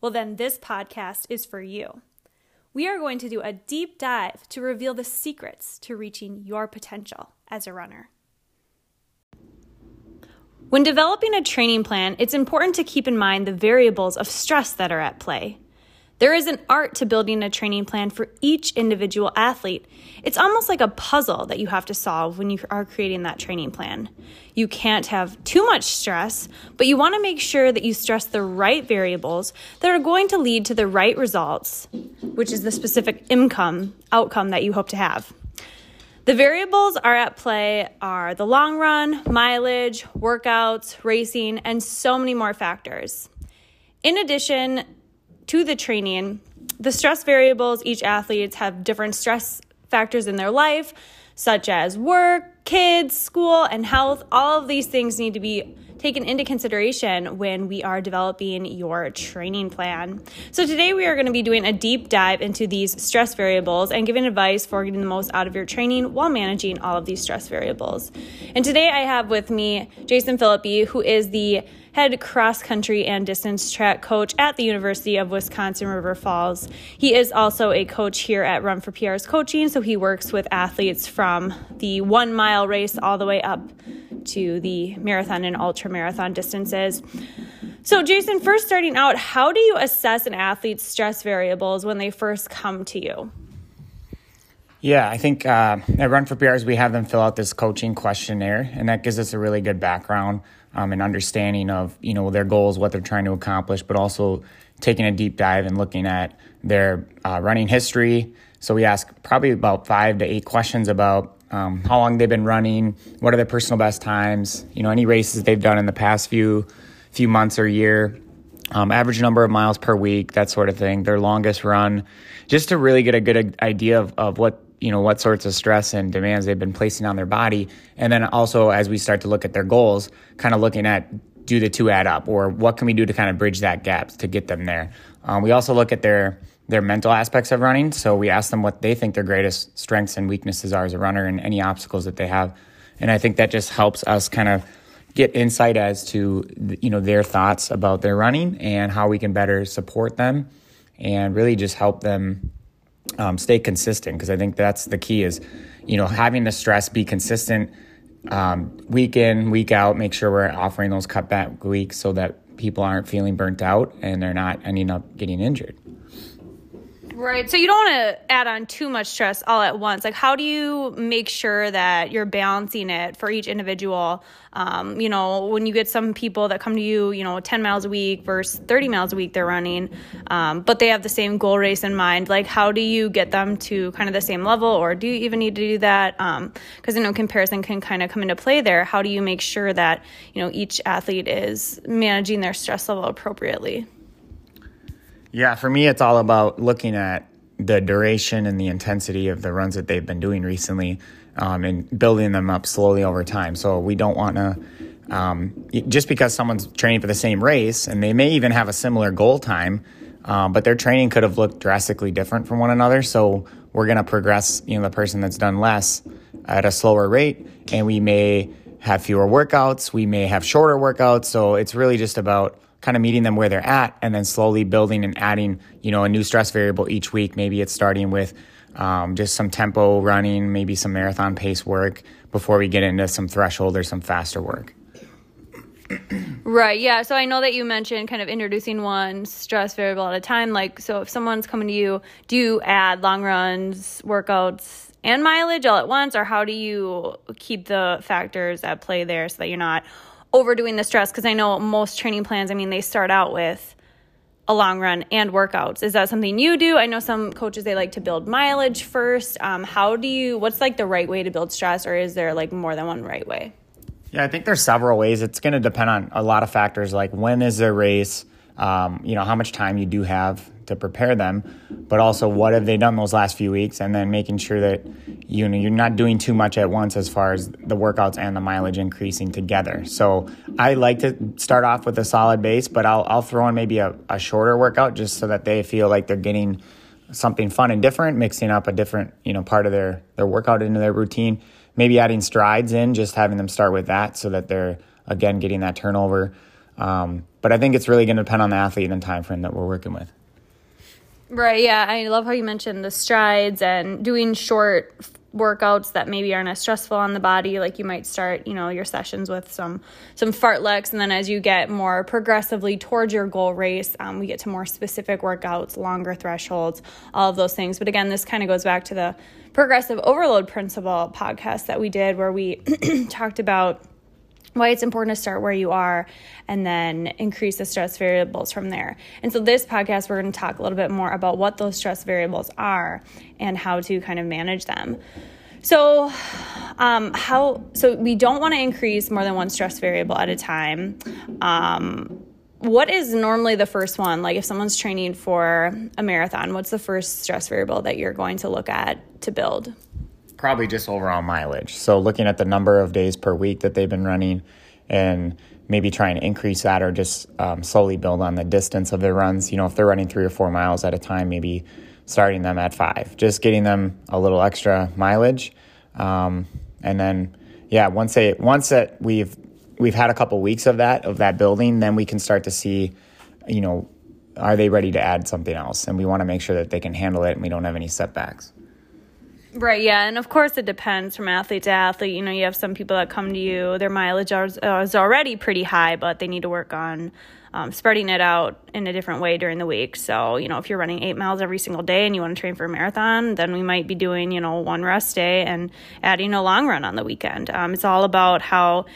Well, then this podcast is for you. We are going to do a deep dive to reveal the secrets to reaching your potential as a runner. When developing a training plan, it's important to keep in mind the variables of stress that are at play. There is an art to building a training plan for each individual athlete. It's almost like a puzzle that you have to solve when you are creating that training plan. You can't have too much stress, but you want to make sure that you stress the right variables that are going to lead to the right results, which is the specific income outcome that you hope to have. The variables are at play are the long run, mileage, workouts, racing, and so many more factors. In addition, to the training, the stress variables, each athletes have different stress factors in their life, such as work, kids, school, and health. All of these things need to be taken into consideration when we are developing your training plan. So, today we are going to be doing a deep dive into these stress variables and giving advice for getting the most out of your training while managing all of these stress variables. And today I have with me Jason Philippi, who is the head cross country and distance track coach at the University of Wisconsin River Falls. He is also a coach here at Run for PR's Coaching, so he works with athletes from the one mile race all the way up to the marathon and ultra marathon distances. So, Jason, first starting out, how do you assess an athlete's stress variables when they first come to you? Yeah, I think uh, at Run for PRs, we have them fill out this coaching questionnaire, and that gives us a really good background um, and understanding of you know their goals, what they're trying to accomplish, but also taking a deep dive and looking at their uh, running history. So we ask probably about five to eight questions about um, how long they've been running, what are their personal best times, you know, any races they've done in the past few few months or year, um, average number of miles per week, that sort of thing, their longest run, just to really get a good idea of, of what you know what sorts of stress and demands they've been placing on their body. And then also as we start to look at their goals kind of looking at do the two add up? Or what can we do to kind of bridge that gap to get them there? Um, we also look at their their mental aspects of running. So we ask them what they think their greatest strengths and weaknesses are as a runner and any obstacles that they have. And i think that just helps us kind of get insight as to you know their thoughts about their running and how we can better support them and really just help them um, stay consistent because I think that's the key is, you know, having the stress be consistent um, week in, week out, make sure we're offering those cutback weeks so that people aren't feeling burnt out and they're not ending up getting injured. Right. So you don't want to add on too much stress all at once. Like, how do you make sure that you're balancing it for each individual? Um, you know, when you get some people that come to you, you know, 10 miles a week versus 30 miles a week they're running, um, but they have the same goal race in mind. Like, how do you get them to kind of the same level, or do you even need to do that? Because, um, you know, comparison can kind of come into play there. How do you make sure that, you know, each athlete is managing their stress level appropriately? Yeah, for me, it's all about looking at the duration and the intensity of the runs that they've been doing recently um, and building them up slowly over time. So we don't want to, um, just because someone's training for the same race and they may even have a similar goal time, um, but their training could have looked drastically different from one another. So we're going to progress, you know, the person that's done less at a slower rate, and we may have fewer workouts, we may have shorter workouts. So it's really just about kind of meeting them where they're at and then slowly building and adding, you know, a new stress variable each week. Maybe it's starting with um, just some tempo running, maybe some marathon pace work before we get into some threshold or some faster work. Right. Yeah. So I know that you mentioned kind of introducing one stress variable at a time. Like, so if someone's coming to you, do you add long runs, workouts, and mileage all at once, or how do you keep the factors at play there so that you're not overdoing the stress because I know most training plans, I mean, they start out with a long run and workouts. Is that something you do? I know some coaches they like to build mileage first. Um, how do you? What's like the right way to build stress, or is there like more than one right way? Yeah, I think there's several ways. It's going to depend on a lot of factors, like when is the race, um, you know, how much time you do have to prepare them, but also what have they done those last few weeks, and then making sure that you know you're not doing too much at once as far as the workouts and the mileage increasing together. So I like to start off with a solid base, but I'll I'll throw in maybe a, a shorter workout just so that they feel like they're getting something fun and different, mixing up a different you know part of their their workout into their routine. Maybe adding strides in, just having them start with that so that they're again getting that turnover. Um, but I think it's really going to depend on the athlete and time frame that we're working with. Right. Yeah. I love how you mentioned the strides and doing short workouts that maybe aren't as stressful on the body like you might start you know your sessions with some some fartleks and then as you get more progressively towards your goal race um, we get to more specific workouts longer thresholds all of those things but again this kind of goes back to the progressive overload principle podcast that we did where we talked about why it's important to start where you are and then increase the stress variables from there. And so, this podcast, we're going to talk a little bit more about what those stress variables are and how to kind of manage them. So, um, how so we don't want to increase more than one stress variable at a time. Um, what is normally the first one? Like if someone's training for a marathon, what's the first stress variable that you're going to look at to build? Probably just overall mileage. So looking at the number of days per week that they've been running and maybe trying to increase that or just um, slowly build on the distance of their runs. You know, if they're running three or four miles at a time, maybe starting them at five, just getting them a little extra mileage. Um, and then, yeah, once they, once that we've, we've had a couple weeks of that, of that building, then we can start to see, you know, are they ready to add something else? And we want to make sure that they can handle it and we don't have any setbacks. Right, yeah. And of course, it depends from athlete to athlete. You know, you have some people that come to you, their mileage is, is already pretty high, but they need to work on um, spreading it out in a different way during the week. So, you know, if you're running eight miles every single day and you want to train for a marathon, then we might be doing, you know, one rest day and adding a long run on the weekend. Um, it's all about how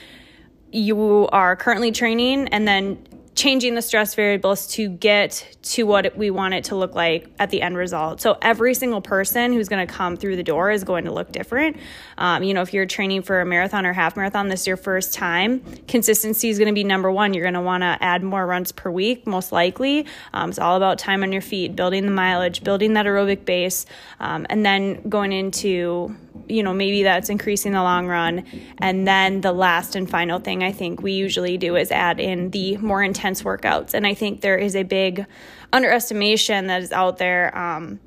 you are currently training and then changing the stress variables to get to what we want it to look like at the end result. So every single person who's going to come through the door is going to look different. Um, you know, if you're training for a marathon or half marathon, this is your first time. Consistency is going to be number one. You're going to want to add more runs per week, most likely. Um, it's all about time on your feet, building the mileage, building that aerobic base, um, and then going into you know, maybe that's increasing the long run. And then the last and final thing I think we usually do is add in the more intense workouts. And I think there is a big underestimation that is out there um,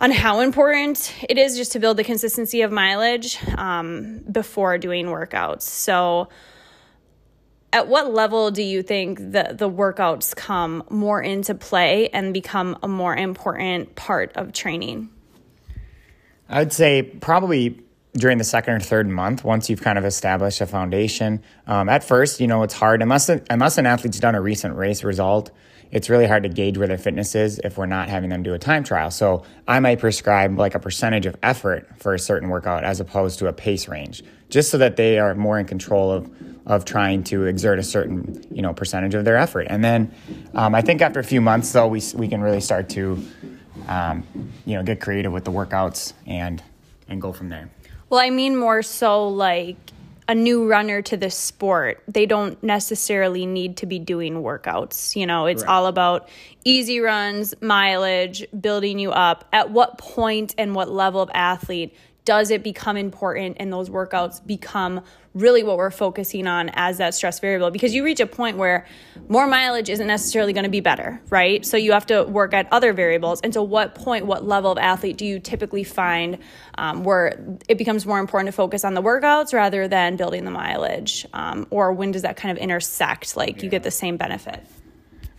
on how important it is just to build the consistency of mileage um, before doing workouts. So, at what level do you think the, the workouts come more into play and become a more important part of training? I'd say probably during the second or third month, once you've kind of established a foundation. Um, at first, you know, it's hard unless unless an athlete's done a recent race result. It's really hard to gauge where their fitness is if we're not having them do a time trial. So I might prescribe like a percentage of effort for a certain workout as opposed to a pace range, just so that they are more in control of of trying to exert a certain you know percentage of their effort. And then um, I think after a few months, though, we we can really start to um, you know, get creative with the workouts and and go from there. Well, I mean more so like a new runner to the sport, they don't necessarily need to be doing workouts. You know, it's right. all about easy runs, mileage, building you up. At what point and what level of athlete does it become important and those workouts become really what we're focusing on as that stress variable because you reach a point where more mileage isn't necessarily going to be better, right? So you have to work at other variables. And so, what point, what level of athlete do you typically find um, where it becomes more important to focus on the workouts rather than building the mileage? Um, or when does that kind of intersect? Like yeah. you get the same benefit?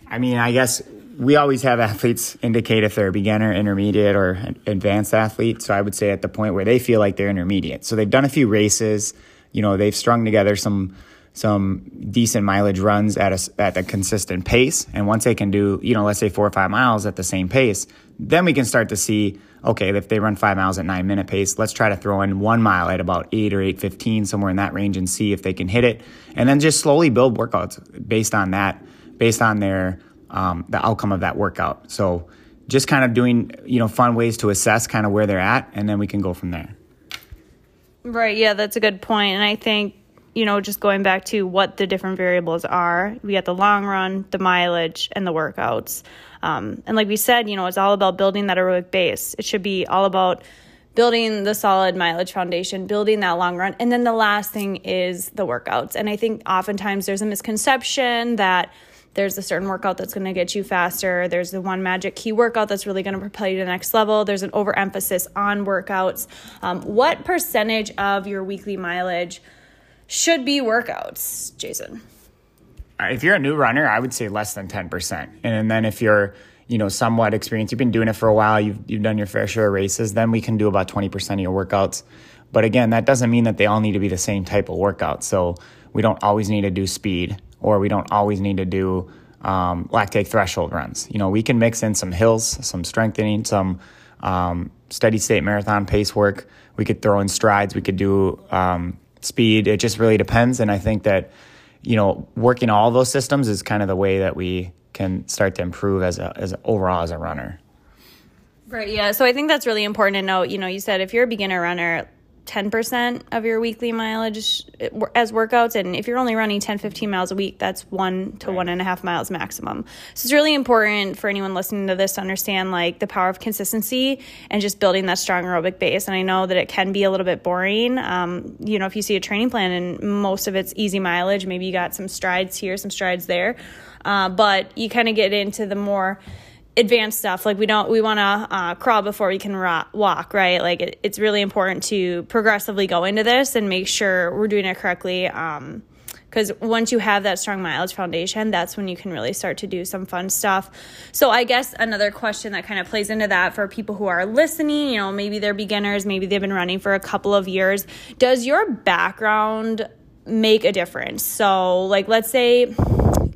I mean, I guess we always have athletes indicate if they're a beginner, intermediate, or advanced athlete. So I would say at the point where they feel like they're intermediate. So they've done a few races, you know, they've strung together some some decent mileage runs at a at a consistent pace. And once they can do, you know, let's say four or five miles at the same pace, then we can start to see, okay, if they run five miles at nine minute pace, let's try to throw in one mile at about eight or eight fifteen, somewhere in that range, and see if they can hit it. And then just slowly build workouts based on that, based on their um, the outcome of that workout. So just kind of doing you know fun ways to assess kind of where they're at, and then we can go from there. Right. Yeah, that's a good point. and I think you know, just going back to what the different variables are. We got the long run, the mileage, and the workouts. Um, and like we said, you know, it's all about building that aerobic base. It should be all about building the solid mileage foundation, building that long run. And then the last thing is the workouts. And I think oftentimes there's a misconception that there's a certain workout that's going to get you faster. There's the one magic key workout that's really going to propel you to the next level. There's an overemphasis on workouts. Um, what percentage of your weekly mileage should be workouts, Jason? Uh, if you're a new runner, I would say less than 10%. And then if you're, you know, somewhat experienced, you've been doing it for a while, you've, you've done your fair share of races, then we can do about 20% of your workouts. But again, that doesn't mean that they all need to be the same type of workout. So we don't always need to do speed or we don't always need to do um, lactate threshold runs. You know, we can mix in some hills, some strengthening, some um, steady state marathon pace work. We could throw in strides. We could do um, speed. It just really depends. And I think that, you know, working all those systems is kind of the way that we can start to improve as a, as a, overall as a runner. Right. Yeah. So I think that's really important to note. You know, you said if you're a beginner runner, 10% of your weekly mileage as workouts. And if you're only running 10, 15 miles a week, that's one to right. one and a half miles maximum. So it's really important for anyone listening to this to understand like the power of consistency and just building that strong aerobic base. And I know that it can be a little bit boring. Um, you know, if you see a training plan and most of it's easy mileage, maybe you got some strides here, some strides there. Uh, but you kind of get into the more advanced stuff. Like we don't we want to uh, crawl before we can ro- walk right? Like it, it's really important to progressively go into this and make sure we're doing it correctly um, because once you have that strong mileage foundation that's when you can really start to do some fun stuff. So i guess another question that kind of plays into that for people who are listening you know maybe they're beginners maybe they've been running for a couple of years does your background make a difference? So like let's say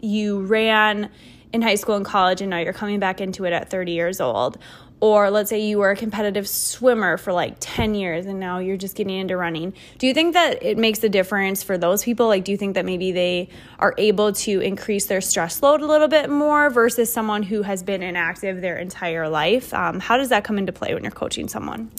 you ran in high school and college and now you're coming back into it at 30 years old. Or let's say you were a competitive swimmer for like 10 years and now you're just getting into running. Do you think that it makes a difference for those people? Like do you think that maybe they are able to increase their stress load a little bit more versus someone who has been inactive their entire life? Um, how does that come into play when you're coaching someone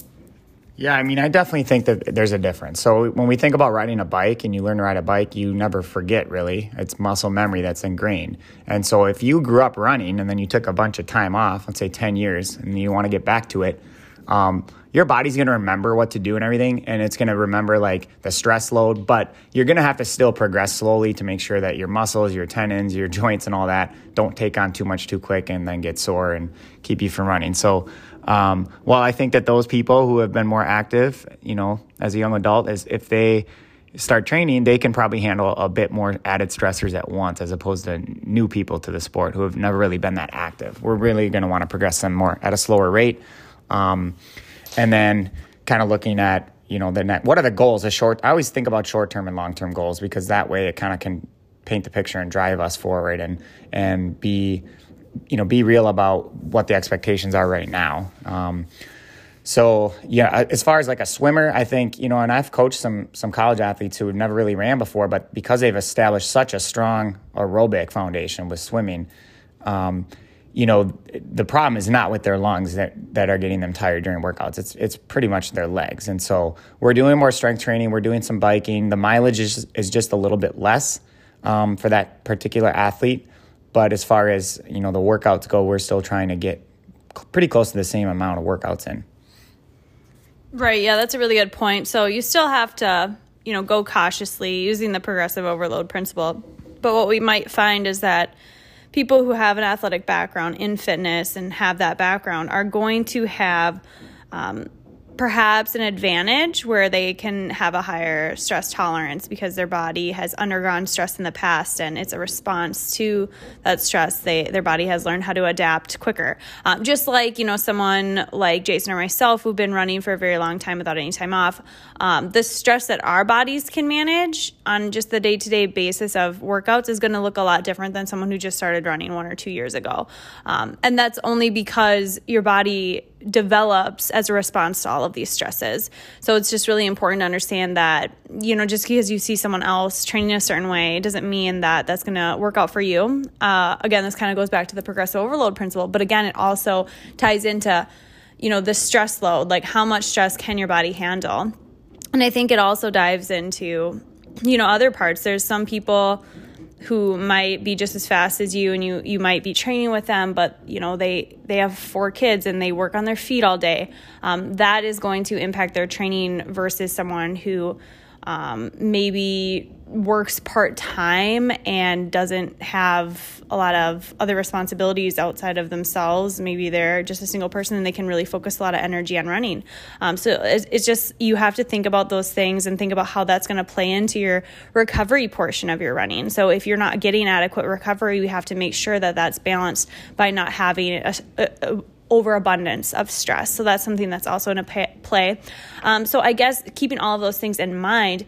yeah, I mean, I definitely think that there's a difference. So when we think about riding a bike and you learn to ride a bike, you never forget really. It's muscle memory that's ingrained. And so if you grew up running and then you took a bunch of time off, let's say 10 years, and you want to get back to it, um, your body's going to remember what to do and everything and it's going to remember like the stress load but you're going to have to still progress slowly to make sure that your muscles your tendons your joints and all that don't take on too much too quick and then get sore and keep you from running so um, while I think that those people who have been more active, you know, as a young adult, is if they start training, they can probably handle a bit more added stressors at once, as opposed to new people to the sport who have never really been that active. We're really going to want to progress them more at a slower rate, um, and then kind of looking at you know the net. What are the goals? The short. I always think about short term and long term goals because that way it kind of can paint the picture and drive us forward and and be you know, be real about what the expectations are right now. Um, so yeah, as far as like a swimmer, I think you know, and I've coached some some college athletes who have never really ran before, but because they've established such a strong aerobic foundation with swimming, um, you know, the problem is not with their lungs that that are getting them tired during workouts. It's it's pretty much their legs, and so we're doing more strength training. We're doing some biking. The mileage is is just a little bit less um, for that particular athlete. But as far as you know the workouts go, we're still trying to get pretty close to the same amount of workouts in. Right. Yeah, that's a really good point. So you still have to, you know, go cautiously using the progressive overload principle. But what we might find is that people who have an athletic background in fitness and have that background are going to have um, perhaps an advantage where they can have a higher stress tolerance because their body has undergone stress in the past and it's a response to that stress. They their body has learned how to adapt quicker. Um, just like you know someone like jason or myself who've been running for a very long time without any time off um, the stress that our bodies can manage on just the day-to-day basis of workouts is going to look a lot different than someone who just started running one or two years ago. Um, and that's only because your body develops as a response to all of these stresses. So it's just really important to understand that, you know, just because you see someone else training a certain way doesn't mean that that's going to work out for you. Uh, again, this kind of goes back to the progressive overload principle, but again, it also ties into, you know, the stress load, like how much stress can your body handle? And I think it also dives into you know, other parts. There's some people who might be just as fast as you and you you might be training with them but you know they they have four kids and they work on their feet all day. Um, that is going to impact their training versus someone who um, maybe works part time and doesn't have a lot of other responsibilities outside of themselves. Maybe they're just a single person and they can really focus a lot of energy on running. Um, so it's, it's, just, you have to think about those things and think about how that's going to play into your recovery portion of your running. So if you're not getting adequate recovery, we have to make sure that that's balanced by not having a, a, a overabundance of stress. So that's something that's also in a play. Um, so I guess keeping all of those things in mind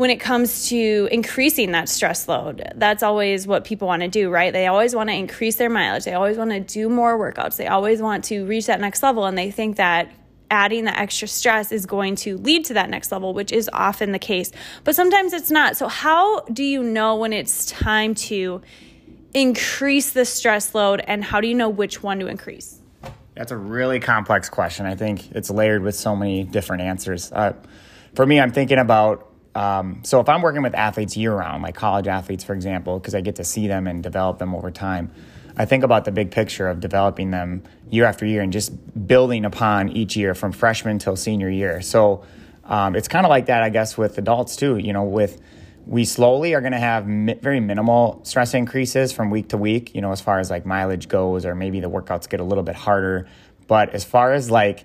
when it comes to increasing that stress load, that's always what people want to do, right? They always want to increase their mileage. They always want to do more workouts. They always want to reach that next level. And they think that adding the extra stress is going to lead to that next level, which is often the case. But sometimes it's not. So, how do you know when it's time to increase the stress load and how do you know which one to increase? That's a really complex question. I think it's layered with so many different answers. Uh, for me, I'm thinking about um, so if I'm working with athletes year round, like college athletes, for example, because I get to see them and develop them over time, I think about the big picture of developing them year after year and just building upon each year from freshman till senior year. So um, it's kind of like that, I guess, with adults too. You know, with we slowly are going to have mi- very minimal stress increases from week to week, you know, as far as like mileage goes, or maybe the workouts get a little bit harder. But as far as like,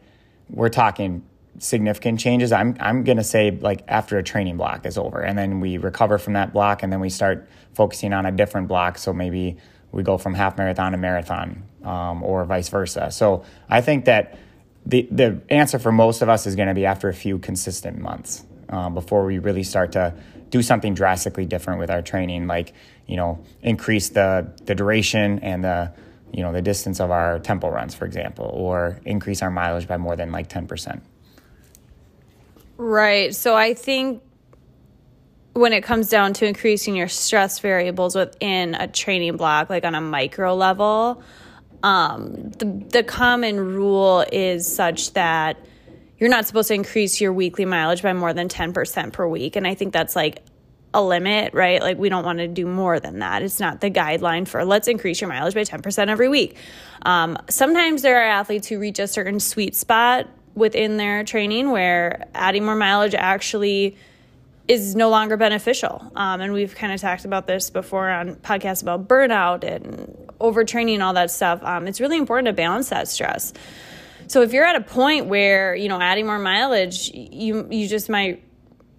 we're talking significant changes, I'm, I'm going to say like after a training block is over and then we recover from that block and then we start focusing on a different block. So maybe we go from half marathon to marathon um, or vice versa. So I think that the, the answer for most of us is going to be after a few consistent months uh, before we really start to do something drastically different with our training, like you know increase the the duration and the you know the distance of our tempo runs, for example, or increase our mileage by more than like ten percent. Right. So I think when it comes down to increasing your stress variables within a training block, like on a micro level, um, the the common rule is such that you're not supposed to increase your weekly mileage by more than 10% per week. And I think that's like a limit, right? Like we don't want to do more than that. It's not the guideline for let's increase your mileage by 10% every week. Um, sometimes there are athletes who reach a certain sweet spot within their training where adding more mileage actually is no longer beneficial. Um, and we've kind of talked about this before on podcasts about burnout and overtraining and all that stuff. Um, it's really important to balance that stress. So if you're at a point where, you know, adding more mileage, you you just might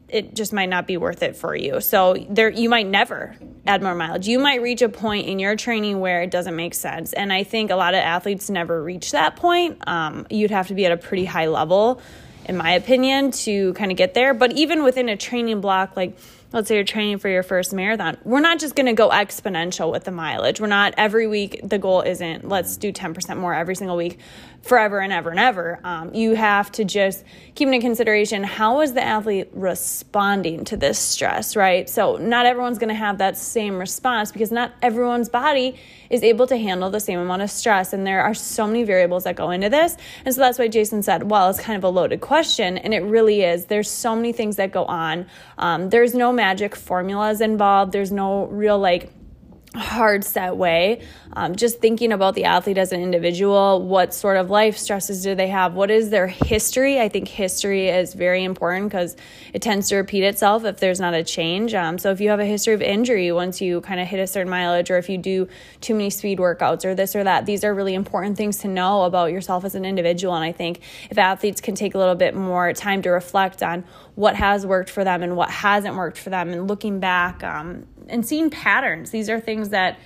it just might not be worth it for you. So there you might never add more mileage. You might reach a point in your training where it doesn't make sense. And I think a lot of athletes never reach that point. Um, you'd have to be at a pretty high level, in my opinion, to kind of get there. But even within a training block, like let's say you're training for your first marathon, we're not just going to go exponential with the mileage. We're not every week, the goal isn't let's do 10% more every single week forever and ever and ever. Um, you have to just keep in consideration how is the athlete responding to this stress, right? So, not everyone's going to have that same response because not everyone's body is able to handle the same amount of stress. And there are so many variables that go into this. And so that's why Jason said, well, it's kind of a loaded question. And it really is. There's so many things that go on. Um, there's no magic formulas involved, there's no real like hard set way. Um, just thinking about the athlete as an individual, what sort of life stresses do they have? What is their history? I think history is very important because it tends to repeat itself if there's not a change. Um, so if you have a history of injury once you kind of hit a certain mileage, or if you do too many speed workouts, or this or that, these are really important things to know about yourself as an individual. And I think if athletes can take a little bit more time to reflect on what has worked for them and what hasn't worked for them, and looking back um, and seeing patterns, these are things that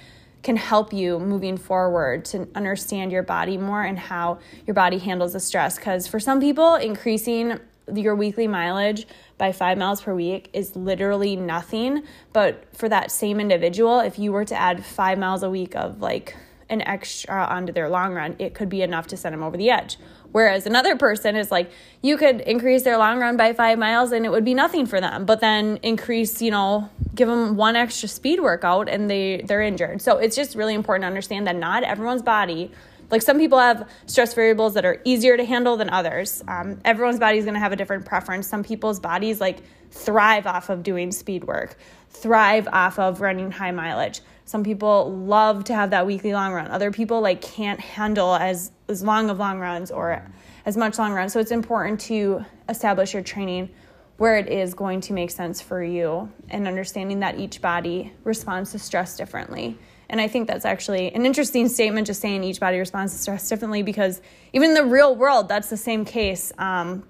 can help you moving forward to understand your body more and how your body handles the stress. Because for some people, increasing your weekly mileage by five miles per week is literally nothing. But for that same individual, if you were to add five miles a week of like an extra onto their long run, it could be enough to send them over the edge. Whereas another person is like, you could increase their long run by five miles and it would be nothing for them, but then increase, you know, give them one extra speed workout and they, they're injured. So it's just really important to understand that not everyone's body like some people have stress variables that are easier to handle than others. Um, everyone's body is going to have a different preference. Some people's bodies like thrive off of doing speed work, thrive off of running high mileage. Some people love to have that weekly long run. Other people like can't handle as as long of long runs or as much long runs. So it's important to establish your training where it is going to make sense for you and understanding that each body responds to stress differently. And I think that's actually an interesting statement, just saying each body responds to stress differently, because even in the real world, that's the same case. Um,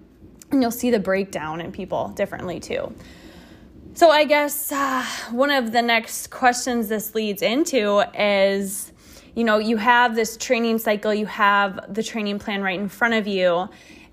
and you'll see the breakdown in people differently too. So, I guess uh, one of the next questions this leads into is you know, you have this training cycle, you have the training plan right in front of you.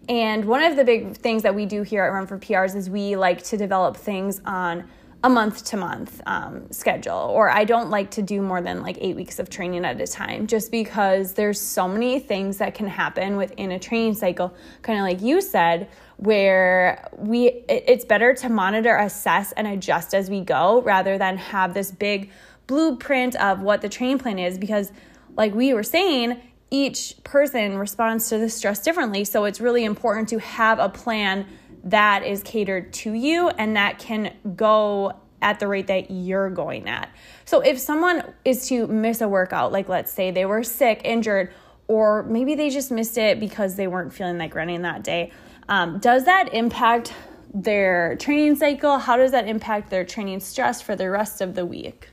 And one of the big things that we do here at Run for PRs is we like to develop things on a month to month um, schedule, or I don't like to do more than like eight weeks of training at a time, just because there's so many things that can happen within a training cycle, kind of like you said, where we it's better to monitor, assess, and adjust as we go rather than have this big blueprint of what the training plan is, because like we were saying, each person responds to the stress differently. So it's really important to have a plan that is catered to you and that can go at the rate that you're going at. So if someone is to miss a workout, like let's say they were sick, injured, or maybe they just missed it because they weren't feeling like running that day, um, does that impact their training cycle? How does that impact their training stress for the rest of the week?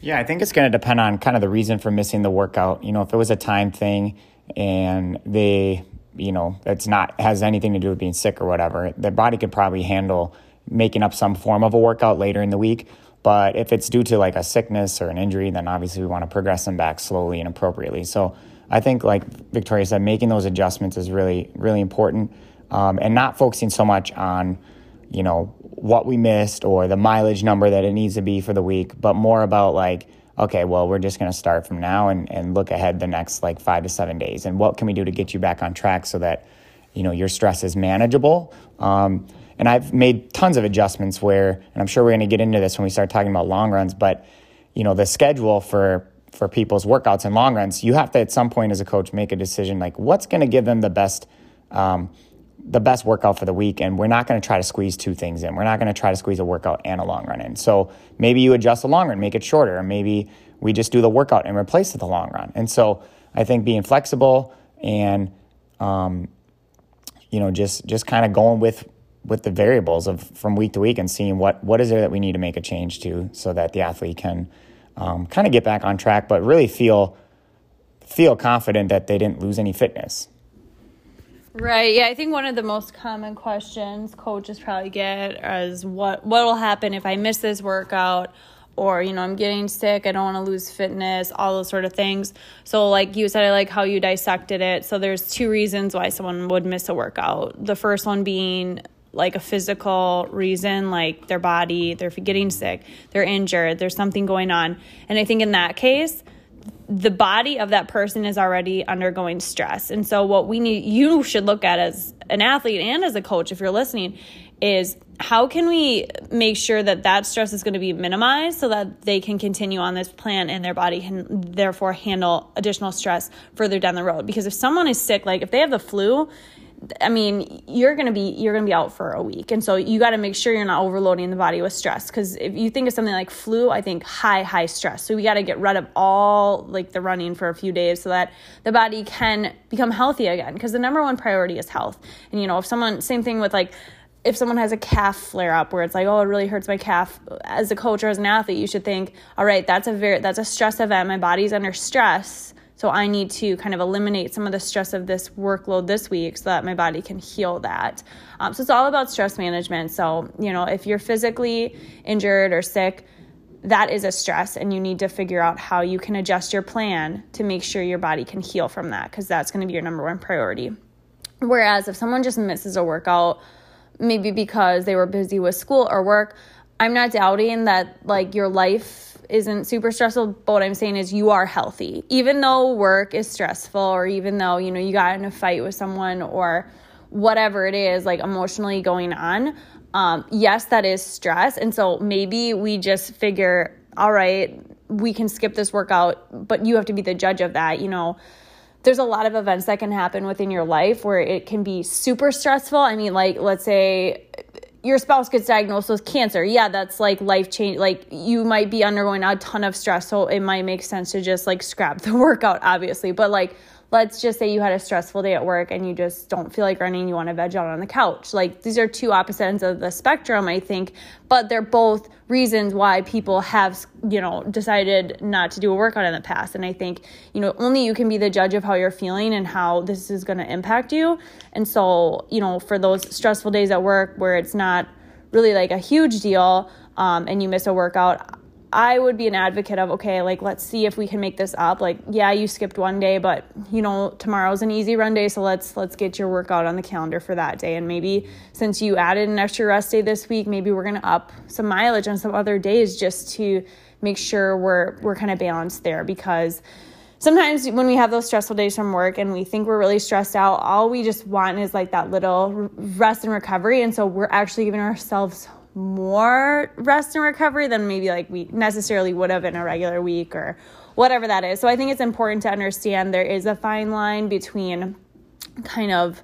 Yeah, I think it's going to depend on kind of the reason for missing the workout. You know, if it was a time thing and they you know, it's not has anything to do with being sick or whatever. Their body could probably handle making up some form of a workout later in the week. But if it's due to like a sickness or an injury, then obviously we want to progress them back slowly and appropriately. So I think, like Victoria said, making those adjustments is really, really important, um, and not focusing so much on, you know, what we missed or the mileage number that it needs to be for the week, but more about like okay, well, we're just going to start from now and, and look ahead the next like five to seven days. And what can we do to get you back on track so that, you know, your stress is manageable? Um, and I've made tons of adjustments where, and I'm sure we're going to get into this when we start talking about long runs, but, you know, the schedule for, for people's workouts and long runs, you have to at some point as a coach make a decision like what's going to give them the best, um, the best workout for the week and we're not going to try to squeeze two things in. We're not going to try to squeeze a workout and a long run in. So maybe you adjust the long run, make it shorter, or maybe we just do the workout and replace it the long run. And so I think being flexible and um, you know just just kind of going with with the variables of from week to week and seeing what what is there that we need to make a change to so that the athlete can um, kind of get back on track, but really feel feel confident that they didn't lose any fitness. Right. Yeah, I think one of the most common questions coaches probably get is what what will happen if I miss this workout or you know I'm getting sick, I don't want to lose fitness, all those sort of things. So like you said I like how you dissected it. So there's two reasons why someone would miss a workout. The first one being like a physical reason, like their body, they're getting sick, they're injured, there's something going on. And I think in that case, the body of that person is already undergoing stress. And so what we need you should look at as an athlete and as a coach if you're listening is how can we make sure that that stress is going to be minimized so that they can continue on this plan and their body can therefore handle additional stress further down the road because if someone is sick like if they have the flu I mean, you're gonna be you're gonna be out for a week, and so you got to make sure you're not overloading the body with stress. Because if you think of something like flu, I think high high stress. So we got to get rid of all like the running for a few days so that the body can become healthy again. Because the number one priority is health. And you know, if someone same thing with like if someone has a calf flare up where it's like oh it really hurts my calf as a coach or as an athlete you should think all right that's a very that's a stress event my body's under stress so I need to kind of eliminate some of the stress of this workload this week so that my body can heal that. Um, so it's all about stress management. So, you know, if you're physically injured or sick, that is a stress, and you need to figure out how you can adjust your plan to make sure your body can heal from that because that's going to be your number one priority. Whereas if someone just misses a workout, maybe because they were busy with school or work, I'm not doubting that like your life isn't super stressful, but what I'm saying is you are healthy. Even though work is stressful or even though, you know, you got in a fight with someone or whatever it is like emotionally going on, um, yes, that is stress. And so maybe we just figure, all right, we can skip this workout, but you have to be the judge of that, you know there's a lot of events that can happen within your life where it can be super stressful. I mean, like, let's say your spouse gets diagnosed with cancer. Yeah, that's like life change. Like, you might be undergoing a ton of stress. So it might make sense to just like scrap the workout, obviously. But like, let's just say you had a stressful day at work and you just don't feel like running, you want to veg out on the couch. Like these are two opposite ends of the spectrum, I think, but they're both reasons why people have, you know, decided not to do a workout in the past. And I think, you know, only you can be the judge of how you're feeling and how this is going to impact you. And so, you know, for those stressful days at work where it's not really like a huge deal um, and you miss a workout, I would be an advocate of okay, like let's see if we can make this up. Like, yeah, you skipped one day, but you know, tomorrow's an easy run day, so let's let's get your workout on the calendar for that day. And maybe since you added an extra rest day this week, maybe we're gonna up some mileage on some other days just to make sure we're we're kind of balanced there because sometimes when we have those stressful days from work and we think we're really stressed out, all we just want is like that little rest and recovery. And so we're actually giving ourselves more rest and recovery than maybe like we necessarily would have in a regular week or whatever that is. So I think it's important to understand there is a fine line between kind of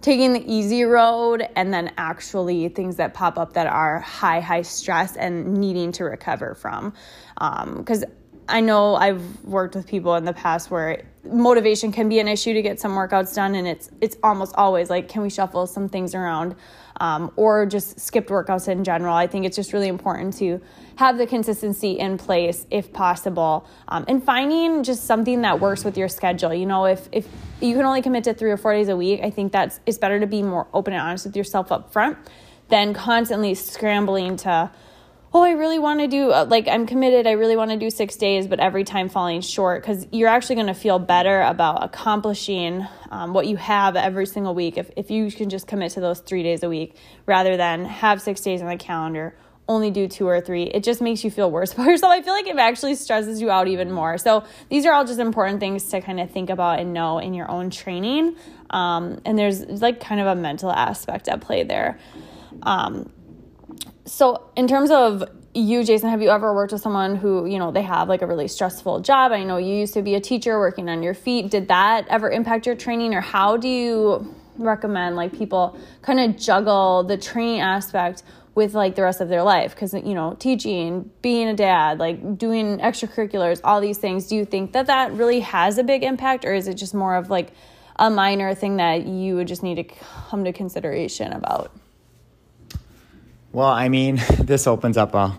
taking the easy road and then actually things that pop up that are high, high stress and needing to recover from. Because um, I know I've worked with people in the past where motivation can be an issue to get some workouts done, and it's it's almost always like, can we shuffle some things around? Um, or just skipped workouts in general. I think it's just really important to have the consistency in place if possible um, and finding just something that works with your schedule. You know, if, if you can only commit to three or four days a week, I think that's it's better to be more open and honest with yourself up front than constantly scrambling to oh, I really want to do, uh, like, I'm committed, I really want to do six days, but every time falling short, because you're actually going to feel better about accomplishing um, what you have every single week if, if you can just commit to those three days a week rather than have six days on the calendar. Only do two or three. It just makes you feel worse about yourself. I feel like it actually stresses you out even more. So, these are all just important things to kind of think about and know in your own training. Um, and there's like kind of a mental aspect at play there. Um, so, in terms of you, Jason, have you ever worked with someone who, you know, they have like a really stressful job? I know you used to be a teacher working on your feet. Did that ever impact your training, or how do you recommend like people kind of juggle the training aspect with like the rest of their life? Because, you know, teaching, being a dad, like doing extracurriculars, all these things. Do you think that that really has a big impact, or is it just more of like a minor thing that you would just need to come to consideration about? Well, I mean, this opens up a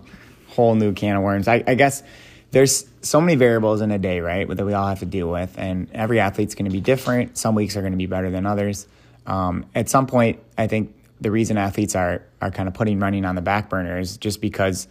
whole new can of worms. I, I, guess there's so many variables in a day, right, that we all have to deal with, and every athlete's going to be different. Some weeks are going to be better than others. Um, at some point, I think the reason athletes are are kind of putting running on the back burner is just because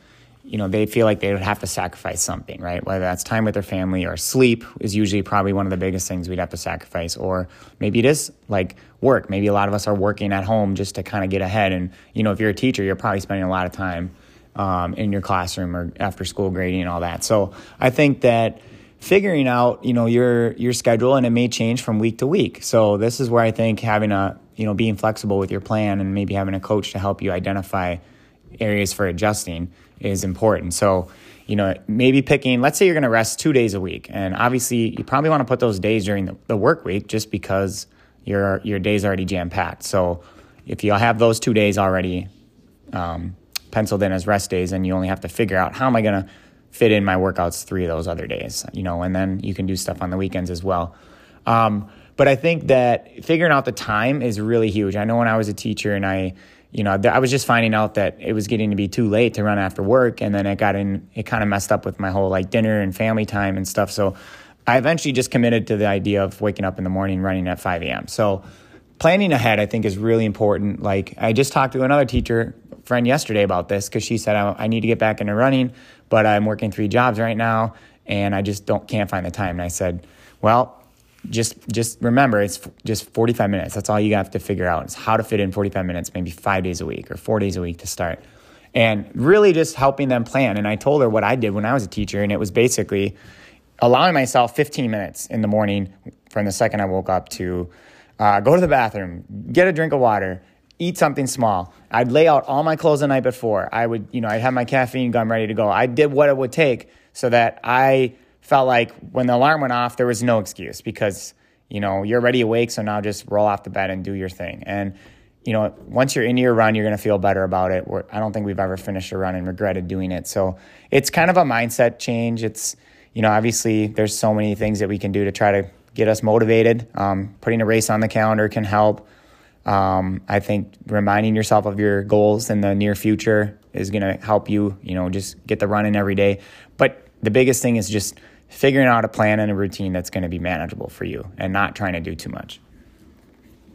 you know, they feel like they would have to sacrifice something, right? Whether that's time with their family or sleep is usually probably one of the biggest things we'd have to sacrifice. Or maybe it is like work. Maybe a lot of us are working at home just to kind of get ahead. And, you know, if you're a teacher, you're probably spending a lot of time um, in your classroom or after school grading and all that. So I think that figuring out, you know, your your schedule and it may change from week to week. So this is where I think having a, you know, being flexible with your plan and maybe having a coach to help you identify areas for adjusting is important. So, you know, maybe picking, let's say you're going to rest two days a week. And obviously, you probably want to put those days during the, the work week just because your, your day's already jam packed. So, if you have those two days already um, penciled in as rest days, and you only have to figure out how am I going to fit in my workouts three of those other days, you know, and then you can do stuff on the weekends as well. Um, but I think that figuring out the time is really huge. I know when I was a teacher and I, you know, I was just finding out that it was getting to be too late to run after work, and then it got in. It kind of messed up with my whole like dinner and family time and stuff. So I eventually just committed to the idea of waking up in the morning running at 5 a.m. So planning ahead, I think, is really important. Like I just talked to another teacher friend yesterday about this because she said I, need to get back into running, but I'm working three jobs right now, and I just don't can't find the time. And I said, well, just just remember it's just 45 minutes. That's all you have to figure out is how to fit in 45 minutes maybe five days a week or four days a week to start. And really just helping them plan. And i told her what i did when i was a teacher and it was basically allowing myself 15 minutes in the morning from the second i woke up to uh, go to the bathroom get a drink of water eat something small. I'd lay out all my clothes the night before. I would you know i'd have my caffeine gum ready to go. I did what it would take so that i felt like when the alarm went off, there was no excuse because you know, you're already awake, so now just roll off the bed and do your thing. And you know, once you're into your run, you're going to feel better about it. We're, I don't think we've ever finished a run and regretted doing it. So it's kind of a mindset change. It's, you know, obviously there's so many things that we can do to try to get us motivated. Um, putting a race on the calendar can help. Um, I think reminding yourself of your goals in the near future is going to help you, you know, just get the running every day. But the biggest thing is just figuring out a plan and a routine that's going to be manageable for you and not trying to do too much.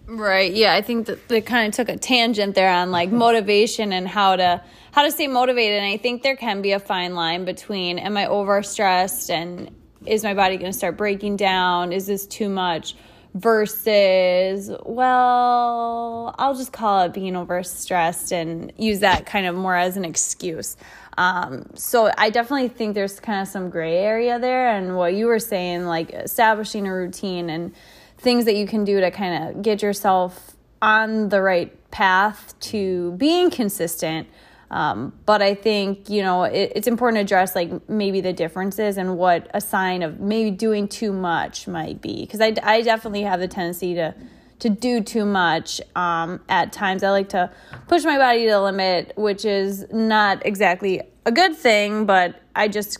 Right. Yeah, I think that they kind of took a tangent there on like motivation and how to how to stay motivated. And I think there can be a fine line between am I overstressed and is my body going to start breaking down? Is this too much? Versus, well, I'll just call it being overstressed and use that kind of more as an excuse. Um, so I definitely think there's kind of some gray area there. And what you were saying, like establishing a routine and things that you can do to kind of get yourself on the right path to being consistent. Um, but I think, you know, it, it's important to address like maybe the differences and what a sign of maybe doing too much might be. Because I, I definitely have the tendency to, to do too much um, at times. I like to push my body to the limit, which is not exactly a good thing, but I just,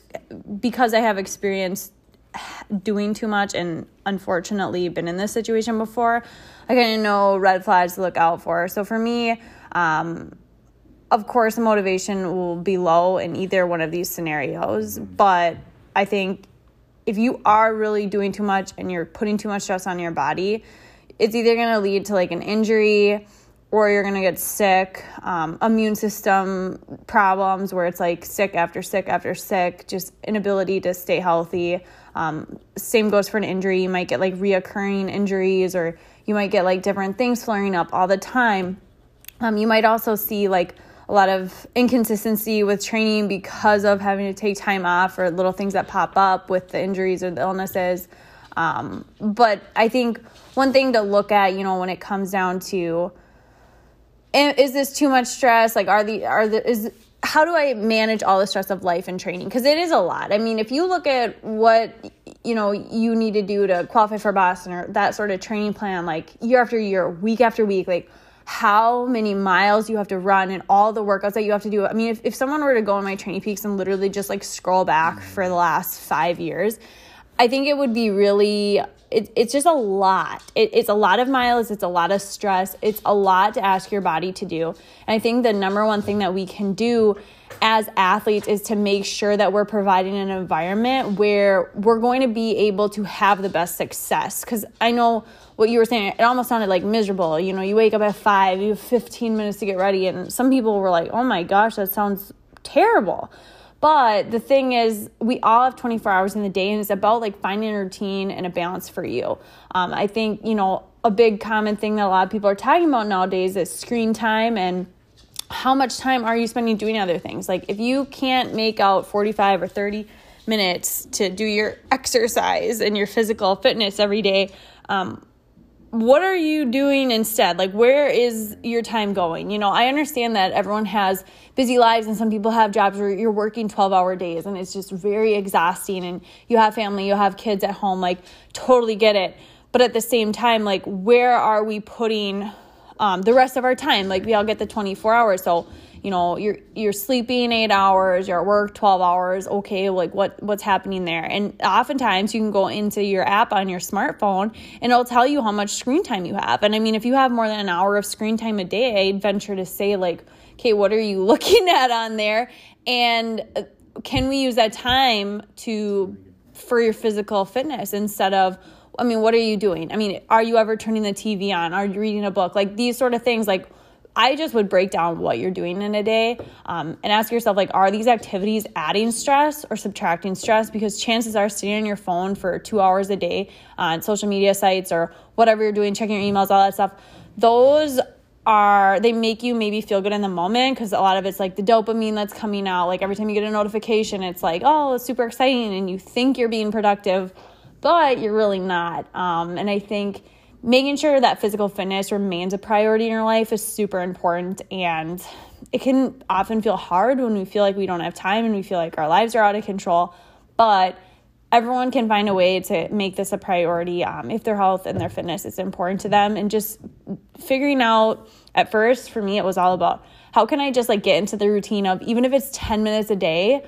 because I have experience doing too much and unfortunately been in this situation before, I kind of know red flags to look out for. So for me, um, of course, motivation will be low in either one of these scenarios, but I think if you are really doing too much and you're putting too much stress on your body, it's either going to lead to like an injury or you're going to get sick, um, immune system problems where it's like sick after sick after sick, just inability to stay healthy. Um, same goes for an injury. You might get like reoccurring injuries, or you might get like different things flaring up all the time. Um, you might also see like a lot of inconsistency with training because of having to take time off or little things that pop up with the injuries or the illnesses. Um, but I think one thing to look at, you know, when it comes down to is this too much stress? Like, are the are the is how do I manage all the stress of life and training? Because it is a lot. I mean, if you look at what you know you need to do to qualify for Boston or that sort of training plan, like year after year, week after week, like how many miles you have to run and all the workouts that you have to do. I mean, if, if someone were to go on my TrainingPeaks and literally just like scroll back for the last five years, I think it would be really it, it's just a lot. It, it's a lot of miles. It's a lot of stress. It's a lot to ask your body to do. And I think the number one thing that we can do as athletes is to make sure that we're providing an environment where we're going to be able to have the best success. Because I know what you were saying, it almost sounded like miserable. You know, you wake up at five, you have 15 minutes to get ready. And some people were like, oh my gosh, that sounds terrible. But the thing is, we all have 24 hours in the day, and it's about like finding a routine and a balance for you. Um, I think, you know, a big common thing that a lot of people are talking about nowadays is screen time and how much time are you spending doing other things? Like, if you can't make out 45 or 30 minutes to do your exercise and your physical fitness every day, um, what are you doing instead? Like, where is your time going? You know, I understand that everyone has busy lives and some people have jobs where you're working 12 hour days and it's just very exhausting and you have family, you have kids at home. Like, totally get it. But at the same time, like, where are we putting um, the rest of our time? Like, we all get the 24 hours. So, you know you're you're sleeping eight hours you're at work 12 hours okay like what what's happening there and oftentimes you can go into your app on your smartphone and it'll tell you how much screen time you have and i mean if you have more than an hour of screen time a day i'd venture to say like okay what are you looking at on there and uh, can we use that time to for your physical fitness instead of I mean, what are you doing? I mean, are you ever turning the TV on? Are you reading a book? Like these sort of things, like I just would break down what you're doing in a day um, and ask yourself, like, are these activities adding stress or subtracting stress? Because chances are sitting on your phone for two hours a day on social media sites or whatever you're doing, checking your emails, all that stuff, those are they make you maybe feel good in the moment because a lot of it's like the dopamine that's coming out like every time you get a notification it's like oh it's super exciting and you think you're being productive but you're really not um, and i think making sure that physical fitness remains a priority in your life is super important and it can often feel hard when we feel like we don't have time and we feel like our lives are out of control but everyone can find a way to make this a priority um, if their health and their fitness is important to them and just figuring out at first for me it was all about how can i just like get into the routine of even if it's 10 minutes a day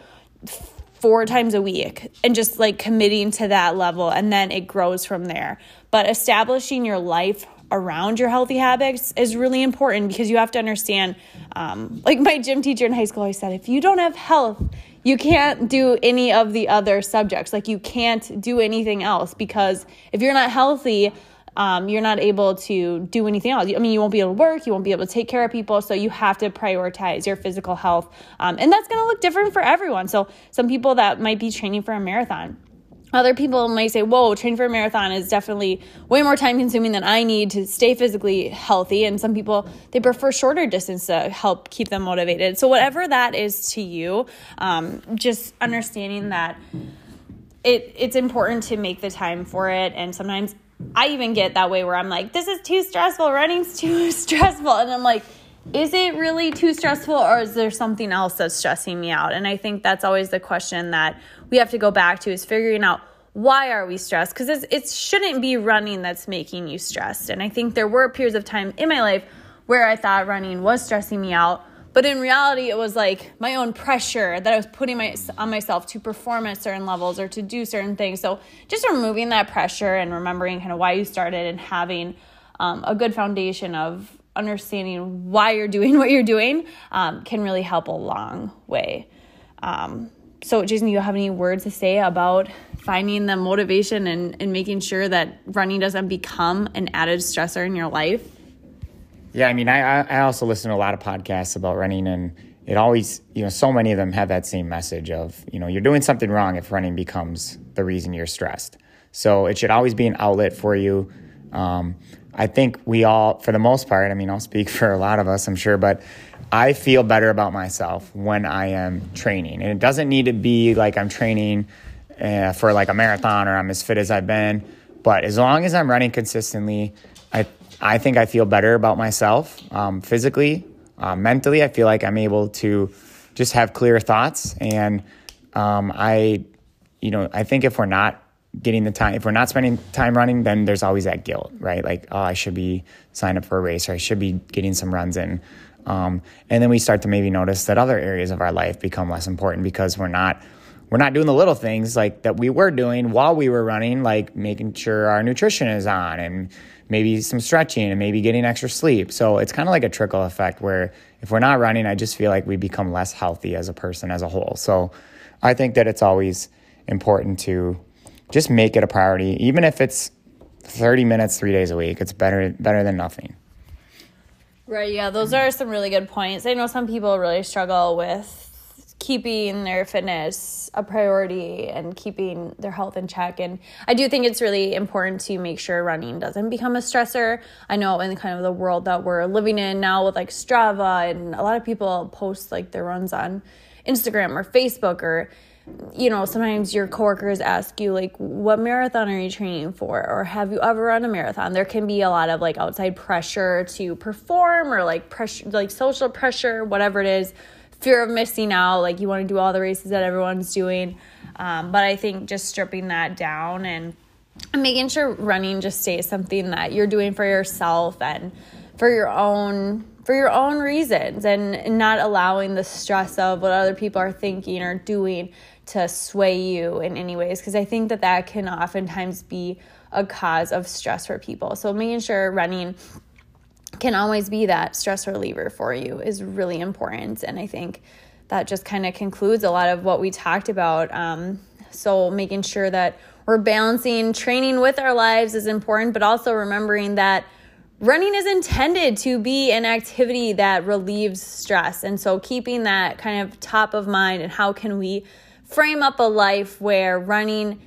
four times a week and just like committing to that level and then it grows from there but establishing your life around your healthy habits is really important because you have to understand um, like my gym teacher in high school always said if you don't have health you can't do any of the other subjects. Like you can't do anything else because if you're not healthy, um, you're not able to do anything else. I mean, you won't be able to work, you won't be able to take care of people. So you have to prioritize your physical health. Um, and that's going to look different for everyone. So some people that might be training for a marathon other people might say, whoa, training for a marathon is definitely way more time consuming than I need to stay physically healthy. And some people, they prefer shorter distance to help keep them motivated. So, whatever that is to you, um, just understanding that it, it's important to make the time for it. And sometimes I even get that way where I'm like, this is too stressful, running's too stressful. And I'm like, is it really too stressful or is there something else that's stressing me out? And I think that's always the question that we have to go back to is figuring out why are we stressed? Because it shouldn't be running that's making you stressed. And I think there were periods of time in my life where I thought running was stressing me out. But in reality, it was like my own pressure that I was putting my, on myself to perform at certain levels or to do certain things. So just removing that pressure and remembering kind of why you started and having um, a good foundation of understanding why you're doing what you're doing um, can really help a long way. Um, so, Jason, do you have any words to say about finding the motivation and, and making sure that running doesn't become an added stressor in your life? Yeah, I mean, I, I also listen to a lot of podcasts about running, and it always, you know, so many of them have that same message of, you know, you're doing something wrong if running becomes the reason you're stressed. So it should always be an outlet for you. Um, I think we all, for the most part, I mean, I'll speak for a lot of us, I'm sure, but I feel better about myself when I am training. And it doesn't need to be like I'm training uh, for like a marathon or I'm as fit as I've been. But as long as I'm running consistently, I, I think I feel better about myself um, physically, uh, mentally. I feel like I'm able to just have clear thoughts. And um, I, you know, I think if we're not getting the time, if we're not spending time running, then there's always that guilt, right? Like, oh, I should be signed up for a race or I should be getting some runs in. Um, and then we start to maybe notice that other areas of our life become less important because we're not we're not doing the little things like that we were doing while we were running, like making sure our nutrition is on and maybe some stretching and maybe getting extra sleep. So it's kind of like a trickle effect where if we're not running, I just feel like we become less healthy as a person as a whole. So I think that it's always important to just make it a priority, even if it's 30 minutes, three days a week. It's better better than nothing. Right. Yeah. Those are some really good points. I know some people really struggle with keeping their fitness a priority and keeping their health in check. And I do think it's really important to make sure running doesn't become a stressor. I know in kind of the world that we're living in now with like Strava and a lot of people post like their runs on Instagram or Facebook or you know, sometimes your coworkers ask you, like, what marathon are you training for? Or have you ever run a marathon? There can be a lot of like outside pressure to perform or like pressure, like social pressure, whatever it is, fear of missing out. Like, you want to do all the races that everyone's doing. Um, but I think just stripping that down and making sure running just stays something that you're doing for yourself and for your own for your own reasons and not allowing the stress of what other people are thinking or doing to sway you in any ways because I think that that can oftentimes be a cause of stress for people. So making sure running can always be that stress reliever for you is really important and I think that just kind of concludes a lot of what we talked about. Um, so making sure that we're balancing training with our lives is important, but also remembering that running is intended to be an activity that relieves stress. And so keeping that kind of top of mind and how can we frame up a life where running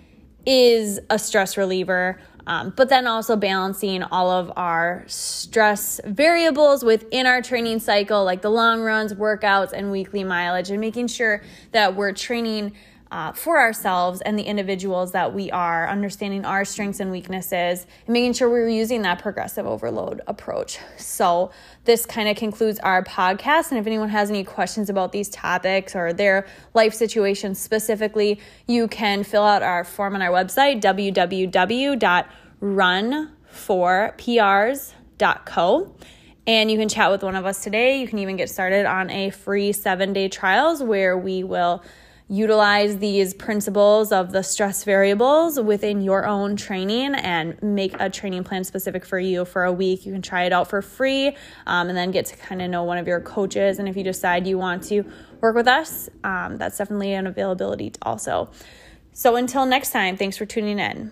is a stress reliever, um, but then also balancing all of our stress variables within our training cycle, like the long runs, workouts, and weekly mileage, and making sure that we're training uh, for ourselves and the individuals that we are, understanding our strengths and weaknesses, and making sure we're using that progressive overload approach. So, this kind of concludes our podcast. And if anyone has any questions about these topics or their life situation specifically, you can fill out our form on our website, www.runforprs.co. And you can chat with one of us today. You can even get started on a free seven day trials where we will utilize these principles of the stress variables within your own training and make a training plan specific for you for a week. You can try it out for free um, and then get to kind of know one of your coaches. And if you decide you want to work with us, um, that's definitely an availability also. So until next time, thanks for tuning in.